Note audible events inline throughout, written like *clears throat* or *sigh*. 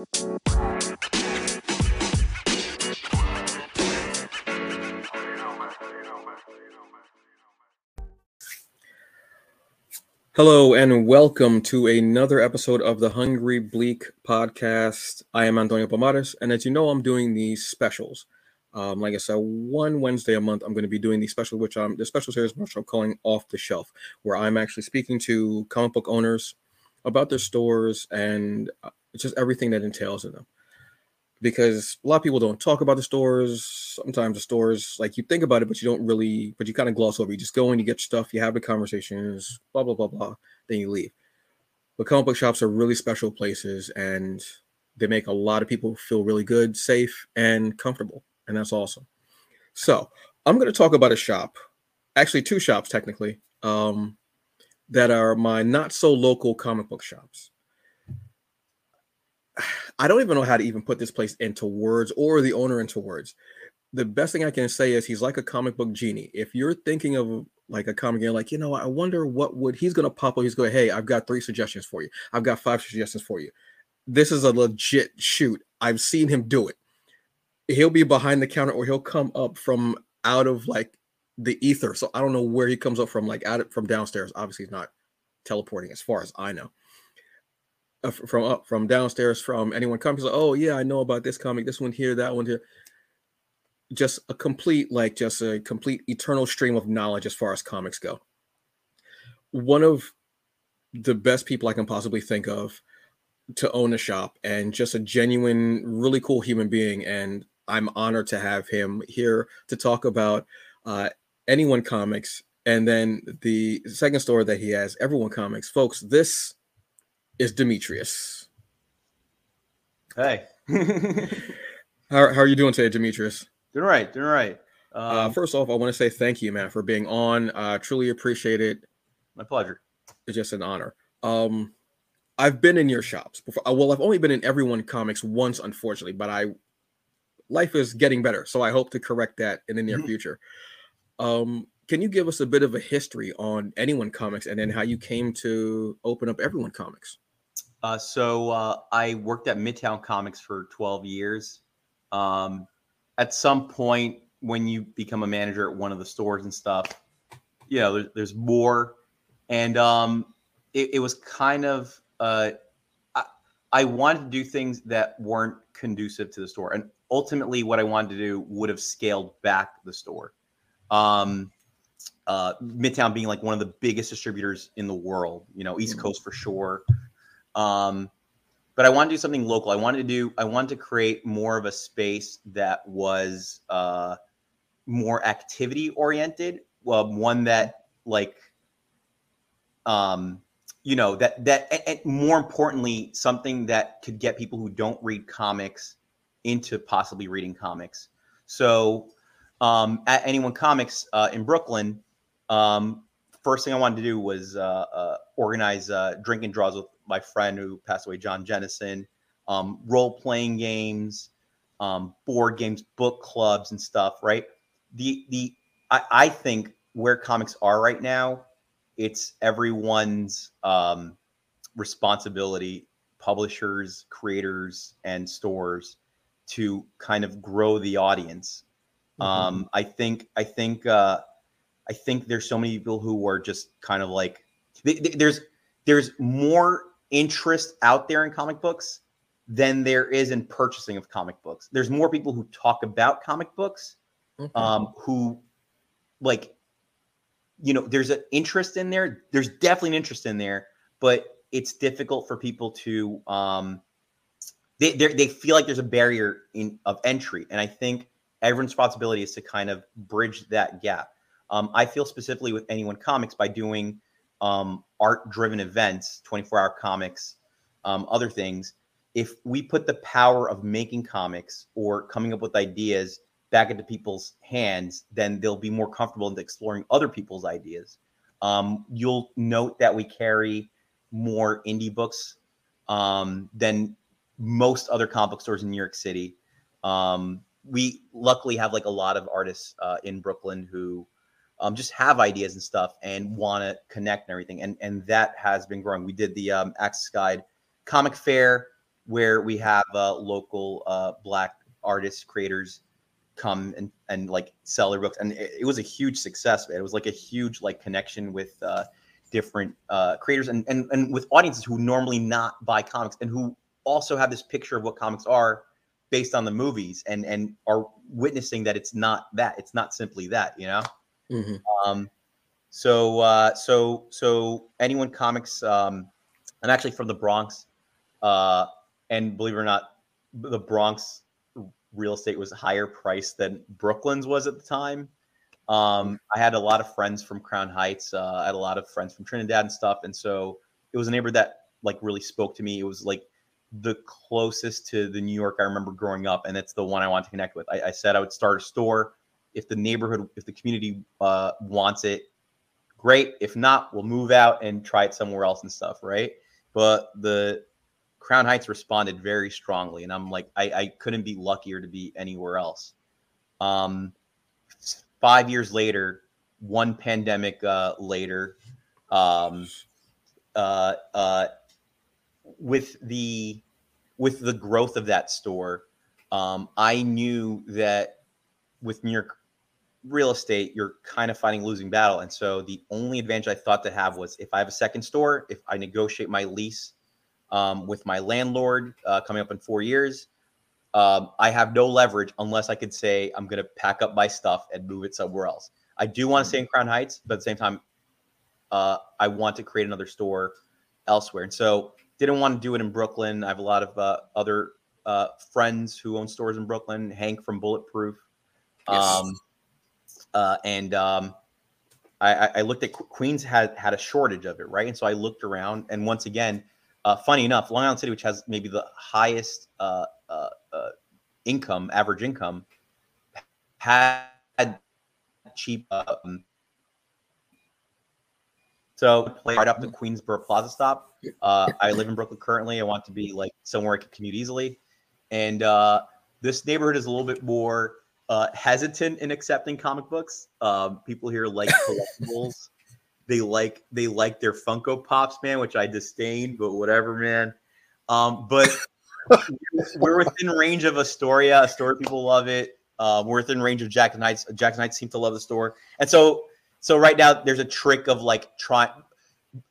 Hello and welcome to another episode of the Hungry Bleek podcast. I am Antonio Pomares, and as you know, I'm doing these specials. Um, like I said, one Wednesday a month, I'm going to be doing these specials, which I'm the special series, which I'm calling Off the Shelf, where I'm actually speaking to comic book owners about their stores and uh, just everything that entails in them because a lot of people don't talk about the stores. Sometimes the stores, like you think about it, but you don't really, but you kind of gloss over. You just go and you get stuff, you have the conversations, blah, blah, blah, blah, then you leave. But comic book shops are really special places and they make a lot of people feel really good, safe, and comfortable. And that's awesome. So I'm going to talk about a shop, actually, two shops technically, um, that are my not so local comic book shops. I don't even know how to even put this place into words or the owner into words. The best thing I can say is he's like a comic book genie. If you're thinking of like a comic, you're like, you know, I wonder what would he's gonna pop up. He's going, hey, I've got three suggestions for you. I've got five suggestions for you. This is a legit shoot. I've seen him do it. He'll be behind the counter or he'll come up from out of like the ether. So I don't know where he comes up from, like out of, from downstairs. Obviously, he's not teleporting as far as I know uh, from up from downstairs from anyone comes like, oh yeah i know about this comic this one here that one here. Just a complete like just a complete eternal stream of knowledge as far as comics go. One of the best people i can possibly think of to own a shop and just a genuine really cool human being and i'm honored to have him here to talk about uh, anyone comics and then the second store that he has everyone comics. Folks this is Demetrius. Hey. *laughs* how, how are you doing today, Demetrius? Doing right, doing right. Uh, um, uh, first off, I want to say thank you, man, for being on. Uh, truly appreciate it. My pleasure. It's just an honor. Um, I've been in your shops before. Uh, well, I've only been in Everyone Comics once, unfortunately, but I life is getting better, so I hope to correct that in the near mm-hmm. future. Um, can you give us a bit of a history on Anyone Comics and then how you came to open up Everyone Comics? Uh, so uh, I worked at Midtown Comics for 12 years. Um, at some point, when you become a manager at one of the stores and stuff, you know, there's, there's more. And um, it, it, was kind of, uh, I, I wanted to do things that weren't conducive to the store. And ultimately, what I wanted to do would have scaled back the store. Um, uh, Midtown being like one of the biggest distributors in the world, you know, East mm-hmm. Coast for sure. Um, but I wanted to do something local. I wanted to do. I wanted to create more of a space that was uh, more activity oriented. Well, one that like, um, you know, that that and, and more importantly, something that could get people who don't read comics into possibly reading comics. So, um, at Anyone Comics uh, in Brooklyn, um, first thing I wanted to do was uh, uh, organize uh, drinking draws with my friend who passed away, John Jennison, um, role playing games, um, board games, book clubs, and stuff. Right. The the I, I think where comics are right now, it's everyone's um, responsibility, publishers, creators, and stores to kind of grow the audience. Mm-hmm. Um, I think I think uh, I think there's so many people who are just kind of like there's there's more interest out there in comic books than there is in purchasing of comic books. There's more people who talk about comic books, mm-hmm. um, who like, you know, there's an interest in there. There's definitely an interest in there, but it's difficult for people to, um, they they feel like there's a barrier in of entry, and I think everyone's responsibility is to kind of bridge that gap. Um, I feel specifically with anyone comics by doing um, art driven events, 24 hour comics, um, other things, if we put the power of making comics or coming up with ideas back into people's hands, then they'll be more comfortable in exploring other people's ideas. Um, you'll note that we carry more indie books um, than most other comic book stores in New York City. Um, we luckily have like a lot of artists uh, in Brooklyn who um, just have ideas and stuff and want to connect and everything. And and that has been growing. We did the um, Access Guide comic fair where we have uh, local uh, black artists, creators come and, and like sell their books. And it, it was a huge success. It was like a huge like connection with uh, different uh, creators and, and, and with audiences who normally not buy comics and who also have this picture of what comics are based on the movies and, and are witnessing that it's not that, it's not simply that, you know? Mhm. Um, so uh, so so anyone comics. Um, I'm actually from the Bronx, uh, and believe it or not, the Bronx real estate was higher priced than Brooklyn's was at the time. Um, I had a lot of friends from Crown Heights. Uh, I had a lot of friends from Trinidad and stuff, and so it was a neighborhood that like really spoke to me. It was like the closest to the New York I remember growing up, and it's the one I want to connect with. I, I said I would start a store if the neighborhood, if the community uh, wants it, great. If not, we'll move out and try it somewhere else and stuff, right? But the Crown Heights responded very strongly, and I'm like, I, I couldn't be luckier to be anywhere else. Um, five years later, one pandemic uh, later, um, uh, uh, with the with the growth of that store, um, I knew that with New York real estate, you're kind of fighting losing battle. And so the only advantage I thought to have was if I have a second store, if I negotiate my lease um, with my landlord uh, coming up in four years, um, I have no leverage unless I could say I'm going to pack up my stuff and move it somewhere else. I do want to stay in Crown Heights, but at the same time, uh, I want to create another store elsewhere. And so didn't want to do it in Brooklyn. I have a lot of uh, other uh, friends who own stores in Brooklyn. Hank from Bulletproof. Yes. Um, uh, and um, I, I- looked at Queens had had a shortage of it, right? And so I looked around, and once again, uh, funny enough, Long Island City, which has maybe the highest uh, uh, uh, income, average income, had cheap. Um, so play right up to Queensboro Plaza stop. Uh, I live in Brooklyn currently. I want to be like somewhere I can commute easily, and uh, this neighborhood is a little bit more uh, hesitant in accepting comic books. Um, people here like *laughs* collectibles. they like they like their Funko Pops, man, which I disdain, but whatever, man. Um, but we're within range of Astoria. Astoria people love it. Uh, we're within range of Jackson Heights. Jackson Heights seem to love the store, and so so right now there's a trick of like trying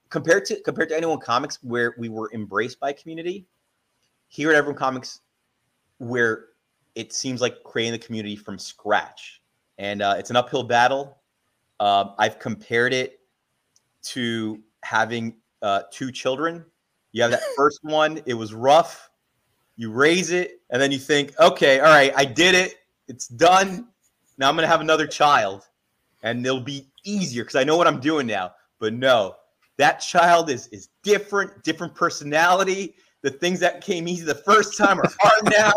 compared to compared to anyone comics where we were embraced by community. Here at Everyone Comics, where it seems like creating the community from scratch, and uh, it's an uphill battle. Um, I've compared it to having uh, two children. You have that *laughs* first one; it was rough. You raise it, and then you think, "Okay, all right, I did it. It's done. Now I'm gonna have another child, and it'll be easier because I know what I'm doing now." But no, that child is is different, different personality. The things that came easy the first time are hard now,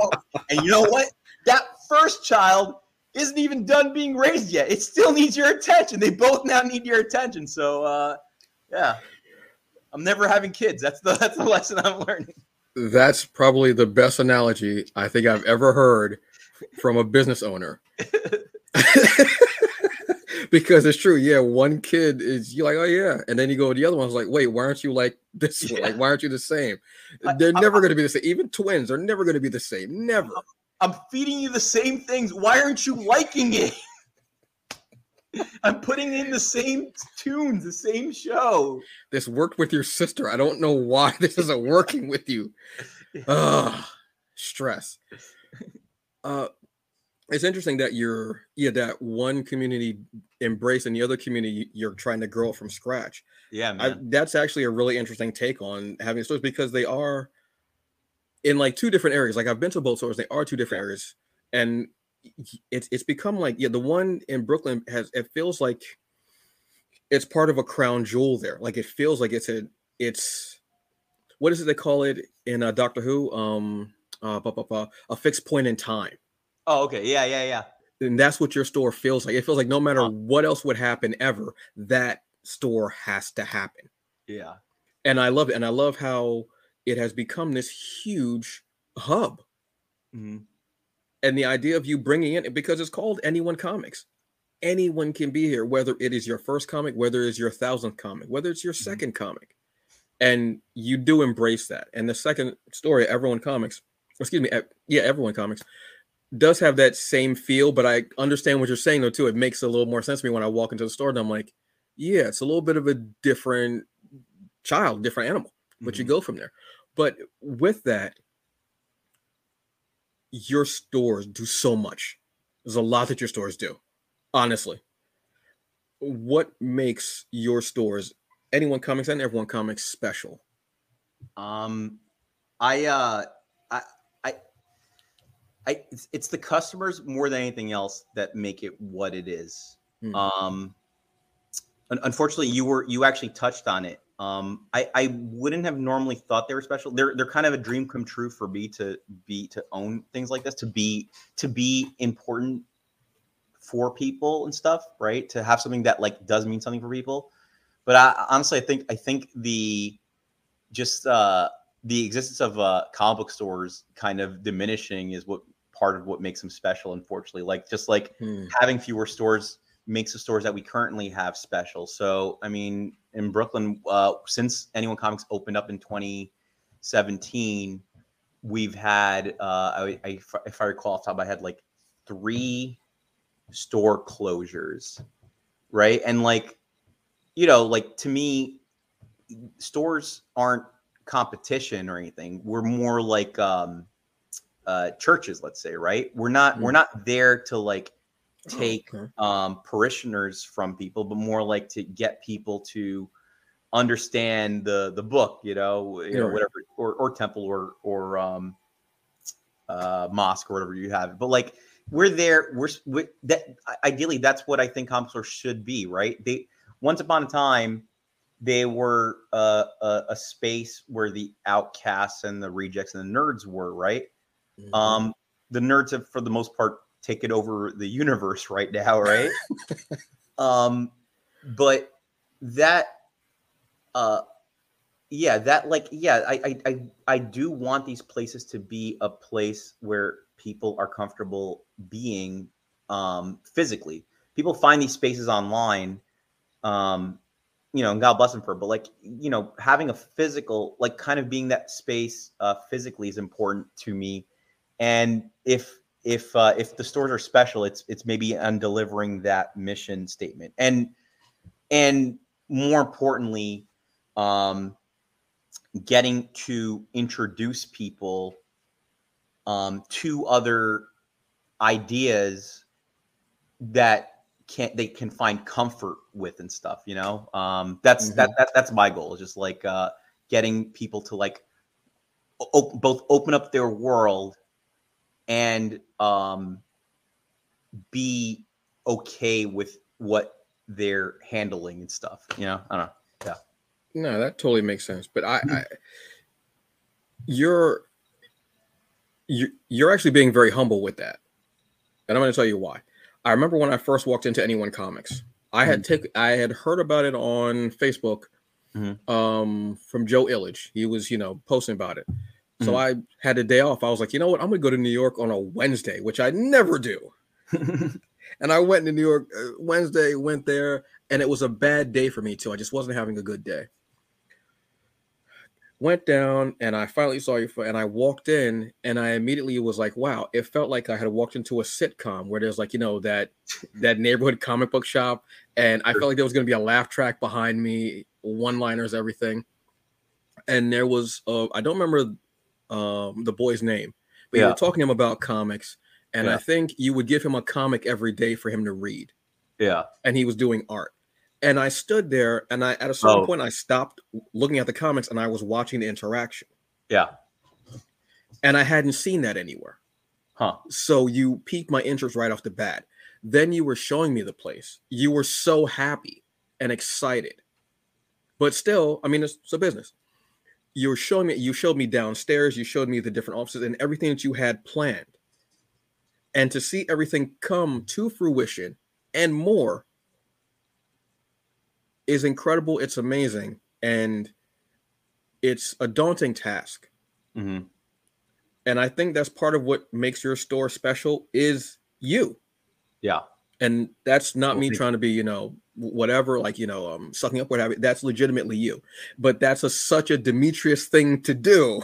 and you know what? That first child isn't even done being raised yet. It still needs your attention. They both now need your attention. So, uh, yeah, I'm never having kids. That's the *laughs* that's the lesson I'm learning. That's probably the best analogy I think I've ever heard from a business owner. *laughs* because it's true. Yeah, one kid is you like, oh yeah, and then you go to the other one's like, wait, why aren't you like this? Yeah. Like, why aren't you the same? They're I- never going to be the same. Even twins are never going to be the same. Never. I'm feeding you the same things. Why aren't you liking it? *laughs* I'm putting in the same tunes, the same show. This worked with your sister. I don't know why *laughs* this isn't working with you. *laughs* Ugh, stress. Uh, it's interesting that you're yeah that one community embrace and the other community you're trying to grow it from scratch. Yeah, I, that's actually a really interesting take on having stores because they are in like two different areas. Like I've been to both stores; they are two different areas, and it's it's become like yeah, the one in Brooklyn has it feels like it's part of a crown jewel there. Like it feels like it's a it's what is it they call it in uh, Doctor Who? Um, uh, bu- bu- bu- a fixed point in time. Oh, okay. Yeah, yeah, yeah. And that's what your store feels like. It feels like no matter Huh. what else would happen ever, that store has to happen Yeah. and I love it. And I love how it has become this huge hub. Mhm. And the idea of you bringing in it because it's called Anyone Comics. Anyone can be here, whether it is your first comic, whether it's your thousandth comic, whether it's your Mhm. second comic. and you do embrace that. And the second story, Everyone Comics, excuse me, yeah, Everyone Comics, does have that same feel. But I understand what you're saying though too. It makes a little more sense to me when I walk into the store and I'm like, yeah, it's a little bit of a different child, different animal, but mm-hmm. you go from there. But with that, your stores do so much. There's a lot that your stores do, honestly. What makes your stores, anyone comics and everyone comics, special? Um, I, uh, I, it's, it's the customers more than anything else that make it what it is. Mm. Um, unfortunately, you were you actually touched on it. Um, I, I wouldn't have normally thought they were special. They're they're kind of a dream come true for me to be to own things like this, to be to be important for people and stuff, right? To have something that like does mean something for people. But I honestly I think I think the just uh the existence of uh comic book stores kind of diminishing is what part of what makes them special, unfortunately. Like just like hmm. having fewer stores makes the stores that we currently have special. So, I mean, in Brooklyn, uh, since Anyone Comics opened up in 2017, we've had, uh, I, I, if I recall off the top of my head, like three store closures, right? And like, you know, like to me, stores aren't competition or anything. We're more like um, uh, churches, let's say, right? We're not, mm-hmm. we're not there to like Oh, take oh, okay. um, parishioners from people, but more like to get people to understand the the book, you know, you know whatever, or, or temple or or um, uh, mosque or whatever you have. But like we're there, we're, we that ideally that's what I think counselors should be, right? They once upon a time they were uh, a, a, space where the outcasts and the rejects and the nerds were, right? Mm-hmm. Um, the nerds have, for the most part, taken over the universe right now, right? *laughs* um, but that, uh, yeah, that like, yeah, I, I, I, I do want these places to be a place where people are comfortable being, um, physically. People find these spaces online, um, you know, and God bless them for, it, but like, you know, having a physical, like, kind of being that space, uh, physically is important to me. And if if uh, if the stores are special, it's it's maybe on delivering that mission statement, and and more importantly, um, getting to introduce people um, to other ideas that can they can find comfort with and stuff. You know, um, that's mm-hmm. that, that that's my goal. Just like uh, getting people to like o- both open up their world and um, be okay with what they're handling and stuff. You know, I don't know. Yeah. No, that totally makes sense. But I, I you're you you're actually being very humble with that, and I'm going to tell you why. I remember when I first walked into Anyone Comics, I had mm-hmm. take I had heard about it on Facebook mm-hmm. um, from Joe Illidge. He was you know posting about it. So mm-hmm. I had a day off. I was like, you know what? I'm gonna go to New York on a Wednesday, which I never do. *laughs* and I went to New York uh, Wednesday, went there, and it was a bad day for me too. I just wasn't having a good day. Went down and I finally saw you, and I walked in, and I immediately was like, "Wow!" It felt like I had walked into a sitcom where there's like you know that that neighborhood comic book shop, and I felt like there was going to be a laugh track behind me, one-liners, everything. And there was, uh, I don't remember um, the boy's name, but yeah. you were talking to him about comics, and yeah. I think you would give him a comic every day for him to read. Yeah, and he was doing art. And I stood there, and I at a certain oh. point I stopped looking at the comics, and I was watching the interaction. Yeah, and I hadn't seen that anywhere. Huh. So you piqued my interest right off the bat. Then you were showing me the place. You were so happy and excited. But still, I mean, it's, it's a business you were showing me you showed me downstairs you showed me the different offices and everything that you had planned. And to see everything come to fruition and more is incredible it's amazing and it's a daunting task. Mm-hmm. and i think that's part of what makes your store special is you. Yeah and that's not me trying to be you know whatever like you know um sucking up whatever that's legitimately you. But that's a such a demetrius thing to do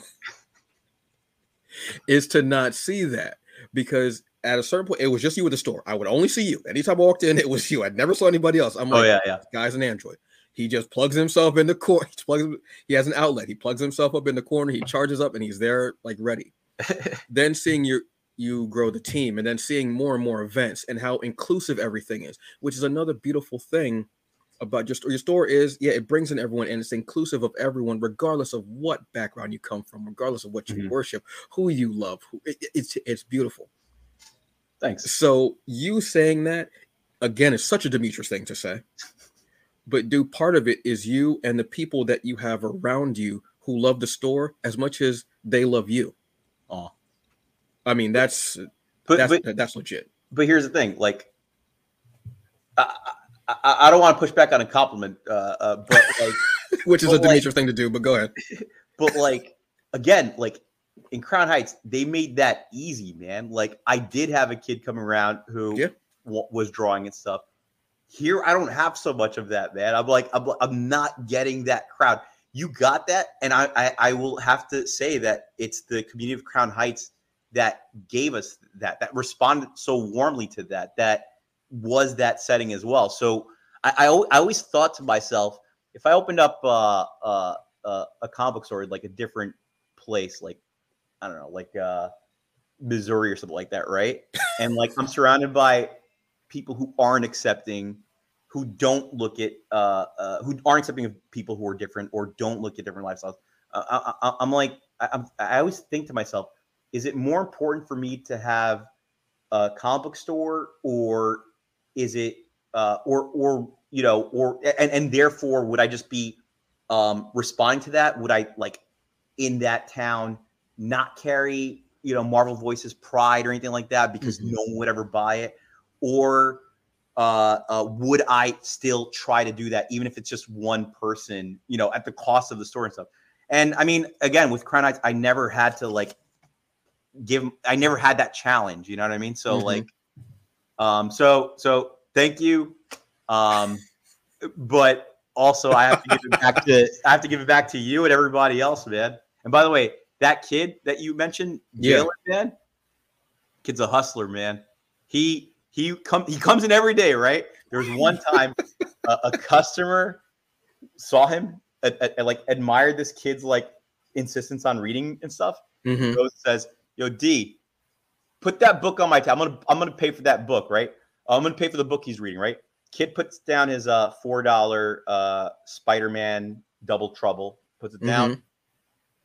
*laughs* is to not see that because at a certain point it was just you at the store. I would only see you. Anytime i walked in *laughs* it was you. I never saw anybody else. I'm Oh like yeah, yeah. guy's an android. He just plugs himself in the *laughs* corner he, plugs, he has an outlet. He plugs himself up in the corner. He charges up and he's there like ready. Then seeing you you grow the team and then seeing more and more events and how inclusive everything is which is another beautiful thing about just your store is yeah it brings in everyone and it's inclusive of everyone regardless of what background you come from regardless of what you Mhm. worship who you love who, it- it- it's it's beautiful Thanks. so you saying that again is such a demetrius thing to say but do part of it is you and the people that you have around you who love the store as much as they love you Aw. I mean that's But that's but that's legit but here's the thing, like. I, I, I don't want to push back on a compliment, uh, uh, but *laughs* like, which is a But, like- thing to do but go ahead *laughs* but like, again, like in Crown Heights, they made that easy, man. Like, I did have a kid come around who Yeah. wa- was drawing and stuff. Here, I don't have so much of that, man. I'm like, I'm, I'm not getting that crowd. You got that, and I, I, I will have to say that it's the community of Crown Heights that gave us that, that responded so warmly to that, that was that setting as well. So I, I, I always thought to myself, if I opened up uh, uh, uh, a comic book store, like a different place, like I don't know, like uh, Missouri or something like that, right? *laughs* And like I'm surrounded by people who aren't accepting, who don't look at, uh, uh, who aren't accepting of people who are different or don't look at different lifestyles. Uh, I, I, I'm like, I, I'm, I always think to myself, is it more important for me to have a comic book store or is it uh, or or you know or and and therefore would I just be um, responding to that? Would I like in that town not carry you know Marvel Voices Pride or anything like that because Mhm. no one would ever buy it, or uh, uh, would I still try to do that even if it's just one person, you know, at the cost of the store and stuff? And I mean, again, with Crown Heights, I never had to like give. I never had that challenge. You know what I mean? So Mhm. like, um, so so thank you. Um, but also I have to give it back to I have to give it back to you and everybody else, man. And by the way, that kid that you mentioned, Yeah. Jalen, man, kid's a hustler, man. He he come he comes in every day, right? There was one time a, a customer saw him, a, a- like admired this kid's like insistence on reading and stuff. Mhm. Goes says, "Yo, D, put that book on my tab. I'm gonna I'm gonna pay for that book, right? I'm gonna pay for the book he's reading, right?" Kid puts down his uh four dollar uh Spider-Man Double Trouble, puts it down, Mm-hmm.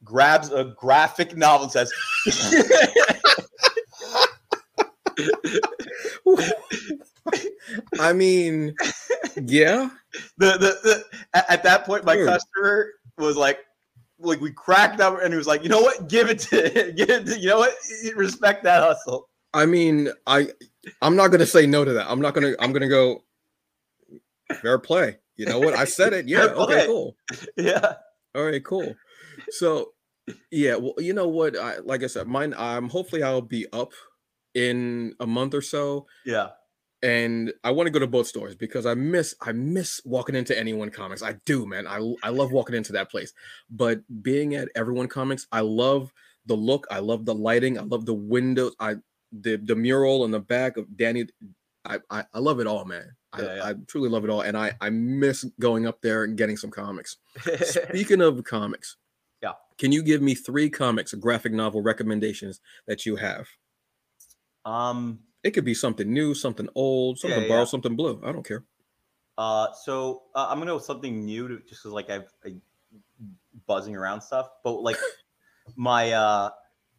grabs a graphic novel and says, *laughs* I mean, yeah, the, the, the at, at that point my Dude. customer was like like we cracked up and he was like you know what give it to *laughs* give it to you know what respect that hustle I mean, I I'm not gonna say no to that. I'm not gonna I'm gonna go fair play. You know what? I said it. *laughs* Yeah, okay, cool. *laughs* yeah All right, cool. So yeah, well, you know what? I like I said, mine I'm hopefully I'll be up in a month or so. yeah And I want to go to both stores because I miss I miss walking into anyone comics. I do, man. I I love walking into that place. But being at everyone comics, I love the look, I love the lighting, I love the windows, I the the mural on the back of Danny. I I, I love it all, man. I, Yeah, yeah. I truly love it all, and I I miss going up there and getting some comics. *laughs* Speaking of comics, Yeah. can you give me three comics, graphic novel recommendations that you have? um It could be something new, something old, something Yeah, borrowed, yeah. something blue. I don't care. uh so uh, i'm gonna go with something new to, just because like i've I, buzzing around stuff but like my uh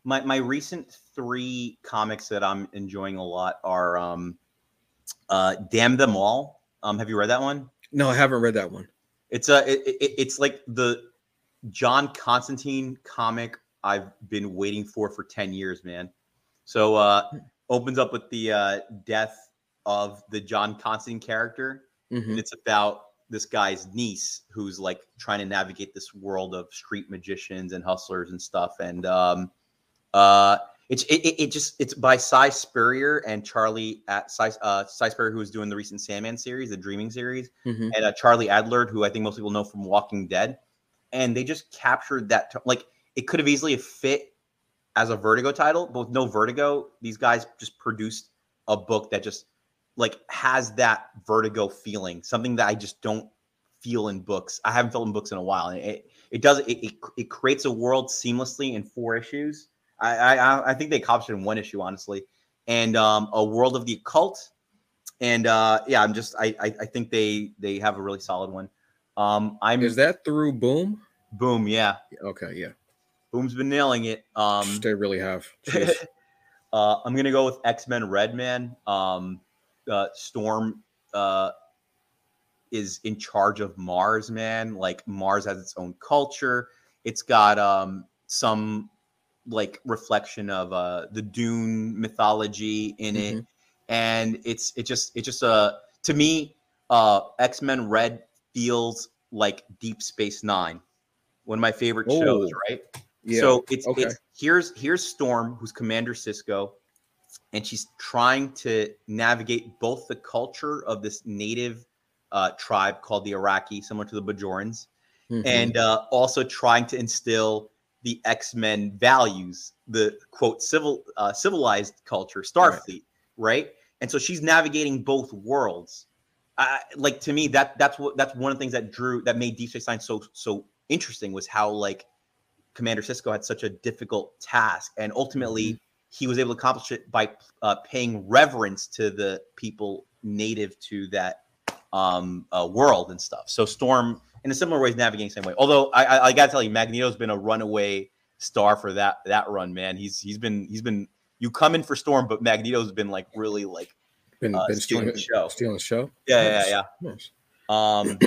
my my recent three comics that i'm enjoying a lot are um uh damn them all um have you read that one No, I haven't read that one. It's a it, it, it's like the John Constantine comic I've been waiting for for 10 years, man. So uh opens up with the uh death of the John Constantine character Mhm. and it's about this guy's niece who's like trying to navigate this world of street magicians and hustlers and stuff and um uh It's it, it, it just it's by Si Spurrier and Charlie at Si, uh, Si Spurrier, who was doing the recent Sandman series, the Dreaming series, Mhm. and uh, Charlie Adlard, who I think most people know from Walking Dead, and they just captured that. T- like it could have easily fit as a Vertigo title, but with no Vertigo, these guys just produced a book that just like has that Vertigo feeling, something that I just don't feel in books. I haven't felt in books in a while, and it it does it it, it creates a world seamlessly in four issues. I I, I think they accomplished it in one issue, honestly, and um, a world of the occult. And uh, yeah, I'm just I, I I think they they have a really solid one. Um, I'm Is that through Boom? boom, yeah, Okay, yeah. Boom's been nailing it. Um, they really have. *laughs* Uh, I'm gonna go with X Men Red Man. Um, uh, Storm uh, is in charge of Mars, man. Like Mars has its own culture. It's got um, some like reflection of uh, the Dune mythology in it, and it's it just it just uh to me uh, X Men Red feels like Deep Space Nine, one of my favorite shows. Oh, Right. Yeah. So it's okay. it's here's here's Storm, who's Commander Sisko, and she's trying to navigate both the culture of this native uh, tribe called the Arakki, similar to the Bajorans, Mhm. and uh, also trying to instill the X Men values, the quote civil uh, civilized culture, Starfleet, right. And so she's navigating both worlds. I, like to me, that that's what that's one of the things that drew that made Deep Space Nine so so interesting was how like Commander Sisko had such a difficult task, and ultimately he was able to accomplish it by uh, paying reverence to the people native to that um, uh, world and stuff. So Storm, in a similar way, is navigating the same way. Although I, I, I gotta tell you, Magneto's been a runaway star for that that run, man. He's he's been he's been you come in for Storm, but Magneto's been like really like been, uh, been stealing stealing the show. Stealing the show. yeah Nice. yeah yeah. Nice. Um,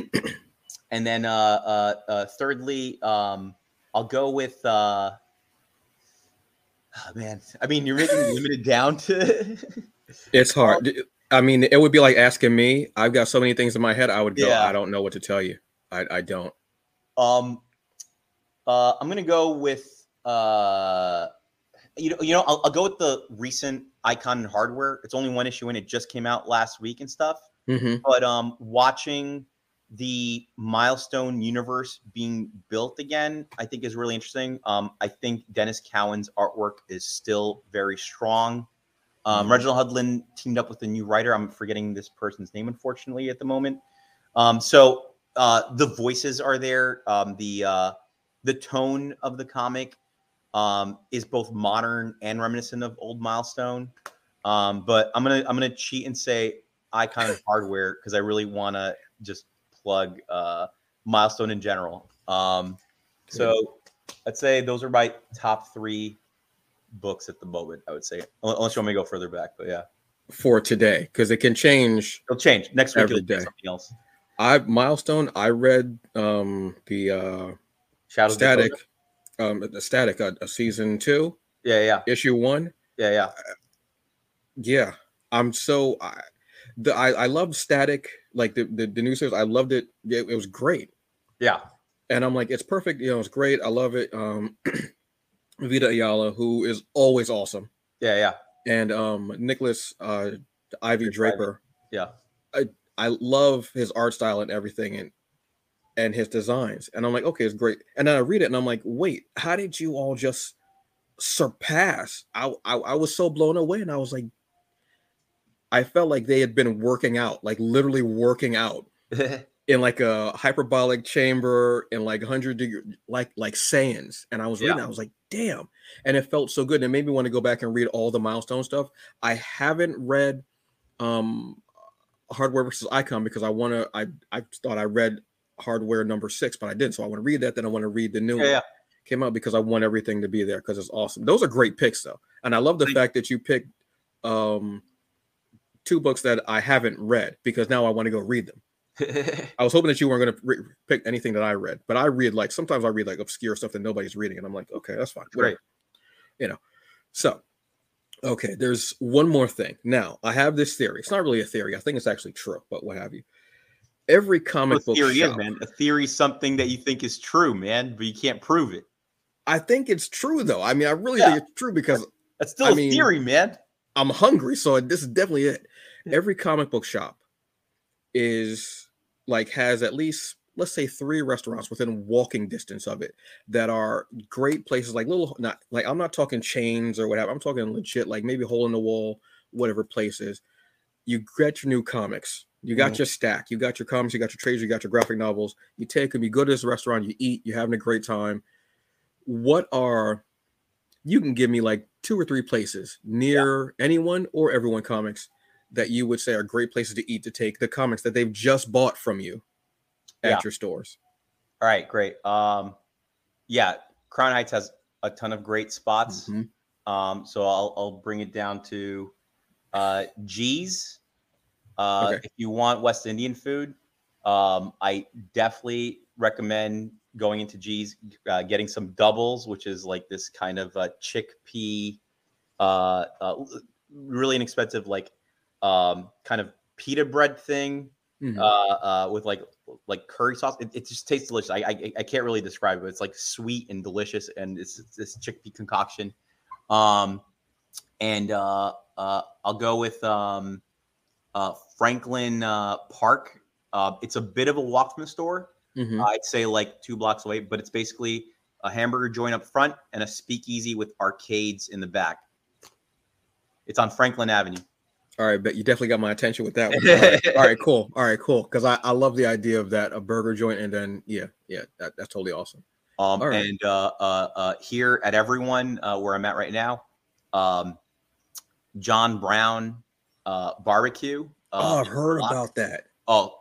*clears throat* and then uh, uh, uh, thirdly, um, I'll go with. Uh, oh, man, I mean, you're making *laughs* limited down to. *laughs* It's hard. I mean, it would be like asking me. I've got so many things in my head. I would go. Yeah. I don't know what to tell you. I, I don't. um, uh, I'm gonna go with. Uh, you know, you know, I'll, I'll go with the recent Icon and Hardware. It's only one issue and it just came out last week and stuff. hmm but um watching the milestone universe being built again i think is really interesting. Um i think denys cowan's artwork is still very strong. Um Mhm. reginald hudlin teamed up with a new writer. I'm forgetting this person's name unfortunately at the moment. Um so uh the voices are there. Um the uh the tone of the comic um is both modern and reminiscent of old milestone. Um but i'm gonna i'm gonna cheat and say icon *laughs* hardware because I really want to just plug uh, milestone in general. Um, so I'd say those are my top three books at the moment. I would say, unless you want me to go further back, but yeah, For today, because it can change. it'll change next week. Every day. something else. I milestone. I read um the uh Shadows static, um the static, a uh, season two, Yeah, yeah, issue one. yeah, yeah. Yeah, I'm so I, the I I love static like the the, the new series. I loved it. it. It was great, Yeah, and I'm like, it's perfect. You know, it's great. I love it. Um, *clears throat* Vita Ayala, who is always awesome, yeah, yeah, and um Nikolas uh Ivey Draper. yeah. I love his art style and everything, and and his designs. And I'm like, okay, it's great. And then I read it, and I'm like, wait, how did you all just surpass? I I, I was so blown away, and I was like. I felt like they had been working out, like literally working out *laughs* in like a hyperbolic chamber in like 100 degree like like Saiyans. And I was reading, Yeah. I was like, damn. And it felt so good. And it made me want to go back and read all the milestone stuff. I haven't read um hardware versus icon because I want to I I thought I read hardware number six, but I didn't. So I want to read that. Then I want to read the new yeah, one yeah. came out because I want everything to be there because it's awesome. Those are great picks though, and I love the Thank- fact that you picked um two books that I haven't read because now I want to go read them. *laughs* I was hoping that you weren't going to re- pick anything that I read, but I read like sometimes I read like obscure stuff that nobody's reading, and I'm like, okay, that's fine. Great. whatever. You know, so okay, there's one more thing. Now I have this theory. It's not really a theory. I think it's actually true, but what have you? Every comic What book theory is, man? A theory is something that you think is true, man, but you can't prove it. I think it's true though. I mean, I really Yeah. think it's true because That's still I a mean- theory, man. I'm hungry, so this is definitely it. Every comic book shop is like has at least let's say three restaurants within walking distance of it that are great places like little not like I'm not talking chains or whatever. I'm talking legit like maybe hole in the wall, whatever places. You get your new comics. You got Mhm. your stack. You got your comics. You got your trades. You got your graphic novels. You take them. You go to this restaurant. You eat. You're having a great time. What are you can give me like two or three places near anyone or everyone comics that you would say are great places to eat to take the comics that they've just bought from you at Yeah. your stores. All right, great. Um, yeah, Crown Heights has a ton of great spots. Mhm. Um, so I'll I'll bring it down to uh, Gee's. Uh, Okay. If you want West Indian food, um, I definitely recommend going into Gee's, uh, getting some doubles, which is like this kind of uh, chickpea, uh, uh, really inexpensive, like um, kind of pita bread thing Mhm. uh, uh, with like like curry sauce. It, it just tastes delicious. I, I I can't really describe it. It's like sweet and delicious, and it's, this chickpea concoction. Um, and uh, uh, I'll go with um, uh, Franklin uh, Park. Uh, it's a bit of a walk from the store. Mhm. I'd say like two blocks away, but it's basically a hamburger joint up front and a speakeasy with arcades in the back. It's on Franklin Avenue. All right, but you definitely got my attention with that *laughs* one. All right, all right cool. All right, cool. Because I, I love the idea of that a burger joint, and then yeah, yeah, that, that's totally awesome. Um, right. And uh, uh, uh, here at Everyone, uh, where I'm at right now, um, John Brown uh, Barbecue. oh, Uh, I've heard block. about that. Oh,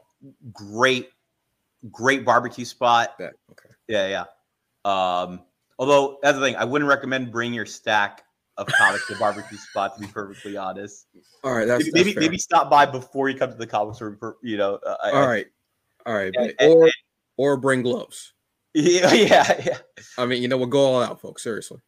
great, great barbecue spot. That okay. Yeah, yeah. Um, although that's the thing, I wouldn't recommend bring your stack of comics the barbecue spot. To be perfectly honest, All right, that's maybe that's maybe, maybe stop by before you come to the comic store. for- You know, Uh, all I, right, all right, And- or or bring gloves. *laughs* yeah, yeah, yeah. I mean, you know, we'll go all out, folks. Seriously.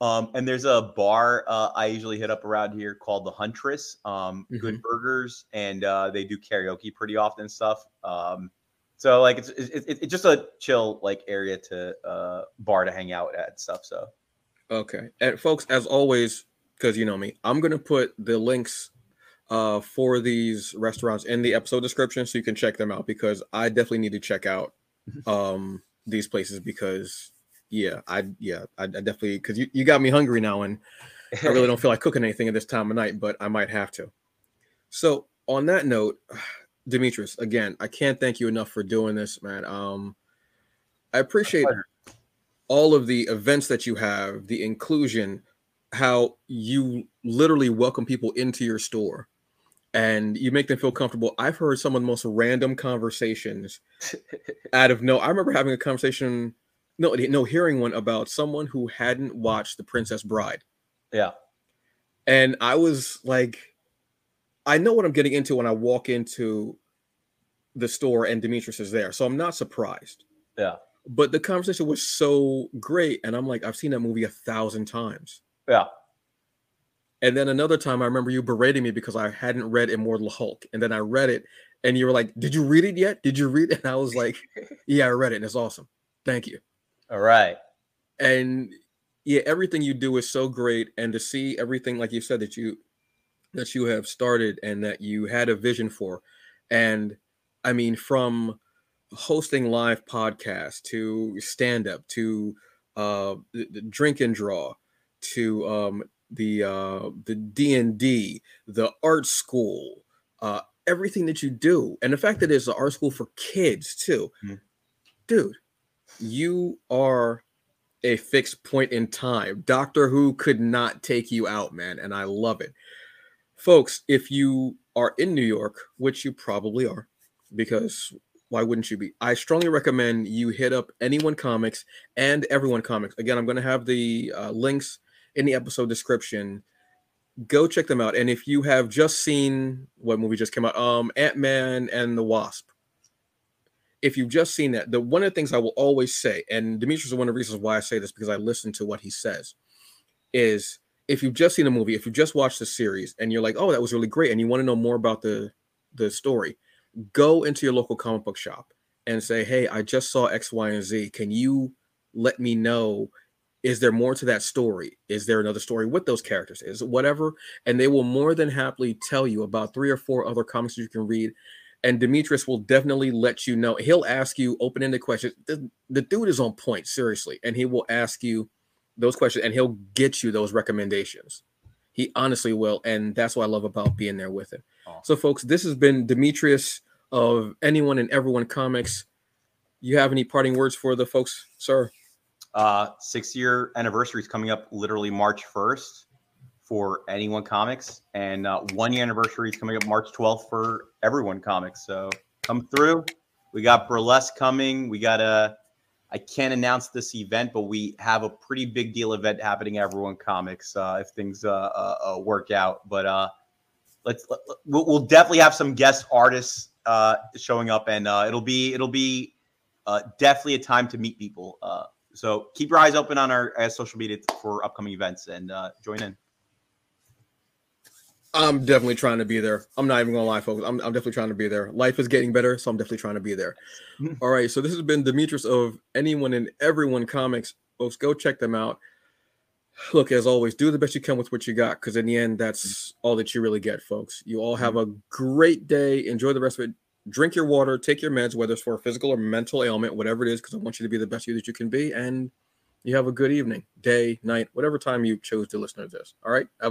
Um, and there's a bar uh, I usually hit up around here called the Huntress. Um, Good Mm-hmm. burgers, and uh, they do karaoke pretty often and stuff. Um, so like it's, it's it's it's just a chill like area to uh, bar to hang out at and stuff. So Okay. And folks, as always, because you know me, I'm gonna put the links uh for these restaurants in the episode description so you can check them out because I definitely need to check out *laughs* um these places because yeah, I yeah, I, I definitely because you, you got me hungry now and I really don't *laughs* feel like cooking anything at this time of night, but I might have to. So on that note, *sighs* Demetrius, again, I can't thank you enough for doing this, man. Um I appreciate. All of the events that you have, the inclusion, how you literally welcome people into your store and you make them feel comfortable. I've heard some of the most random conversations *laughs* out of no. I remember having a conversation, no, no, hearing one about someone who hadn't watched The Princess Bride. yeah, And I was like, I know what I'm getting into when I walk into the store and Demetrius is there. So I'm not surprised. yeah, But the conversation was so great. And I'm like, I've seen that movie a thousand times. yeah. And then another time I remember you berating me because I hadn't read Immortal Hulk. And then I read it and you were like, Did you read it yet? Did you read it? And I was like, *laughs* Yeah, I read it and it's awesome. Thank you. All right. and yeah everything you do is so great and to see everything like you said that you that you have started and that you had a vision for and i mean from hosting live podcasts to stand up to uh drink and draw to um the uh the d&d the art school uh everything that you do and the fact that it's an art school for kids too Mhm. dude you are a fixed point in time. Doctor Who could not take you out, man, and I love it. Folks, if you are in New York, which you probably are, because why wouldn't you be? I strongly recommend you hit up Anyone Comics and Everyone Comics. Again, I'm going to have the uh, links in the episode description. Go check them out. And if you have just seen what movie just came out, um, Ant Man and the Wasp, if you've just seen that, the one of the things I will always say, and Demetrius is one of the reasons why I say this because I listen to what he says, is if you've just seen a movie, if you've just watched the series and you're like, oh, that was really great, and you want to know more about the the story, go into your local comic book shop and say, hey, I just saw X, Y, and Z. Can you let me know is there more to that story? Is there another story with those characters? Is whatever? And they will more than happily tell you about three or four other comics you can read. And Demetrius will definitely let you know. He'll ask you open-ended questions. The, the dude is on point, seriously, and he will ask you those questions, and he'll get you those recommendations. He honestly will, and that's what I love about being there with him. Oh. So, folks, this has been Demetrius of Anyone and Everyone Comics. You have any parting words for the folks, sir? Uh, six year anniversary is coming up literally March 1st for Anyone Comics, and uh, one year anniversary is coming up March 12th for Everyone Comics. So come through. We got Burlesque coming. We got a, I can't announce this event, but we have a pretty big deal event happening at Everyone Comics uh, if things uh, uh, uh, work out. But uh, let's, let, we'll, we'll definitely have some guest artists showing up, and it'll be it'll be definitely a time to meet people. So keep your eyes open on our social media for upcoming events and join in. I'm definitely trying to be there. I'm not even gonna lie, folks. I'm, I'm definitely trying to be there. Life is getting better, so I'm definitely trying to be there. Mm-hmm. All right, so this has been Demetrius of Anyone and Everyone Comics. Folks, go check them out. Look, as always, do the best you can with what you got, because in the end, that's all that you really get, folks. You all have a mm-hmm. great day. Enjoy the rest of it drink your water, take your meds, whether it's for a physical or mental ailment, whatever it is, because I want you to be the best you that you can be. And you have a good evening, day, night, whatever time you chose to listen to this. All right. Have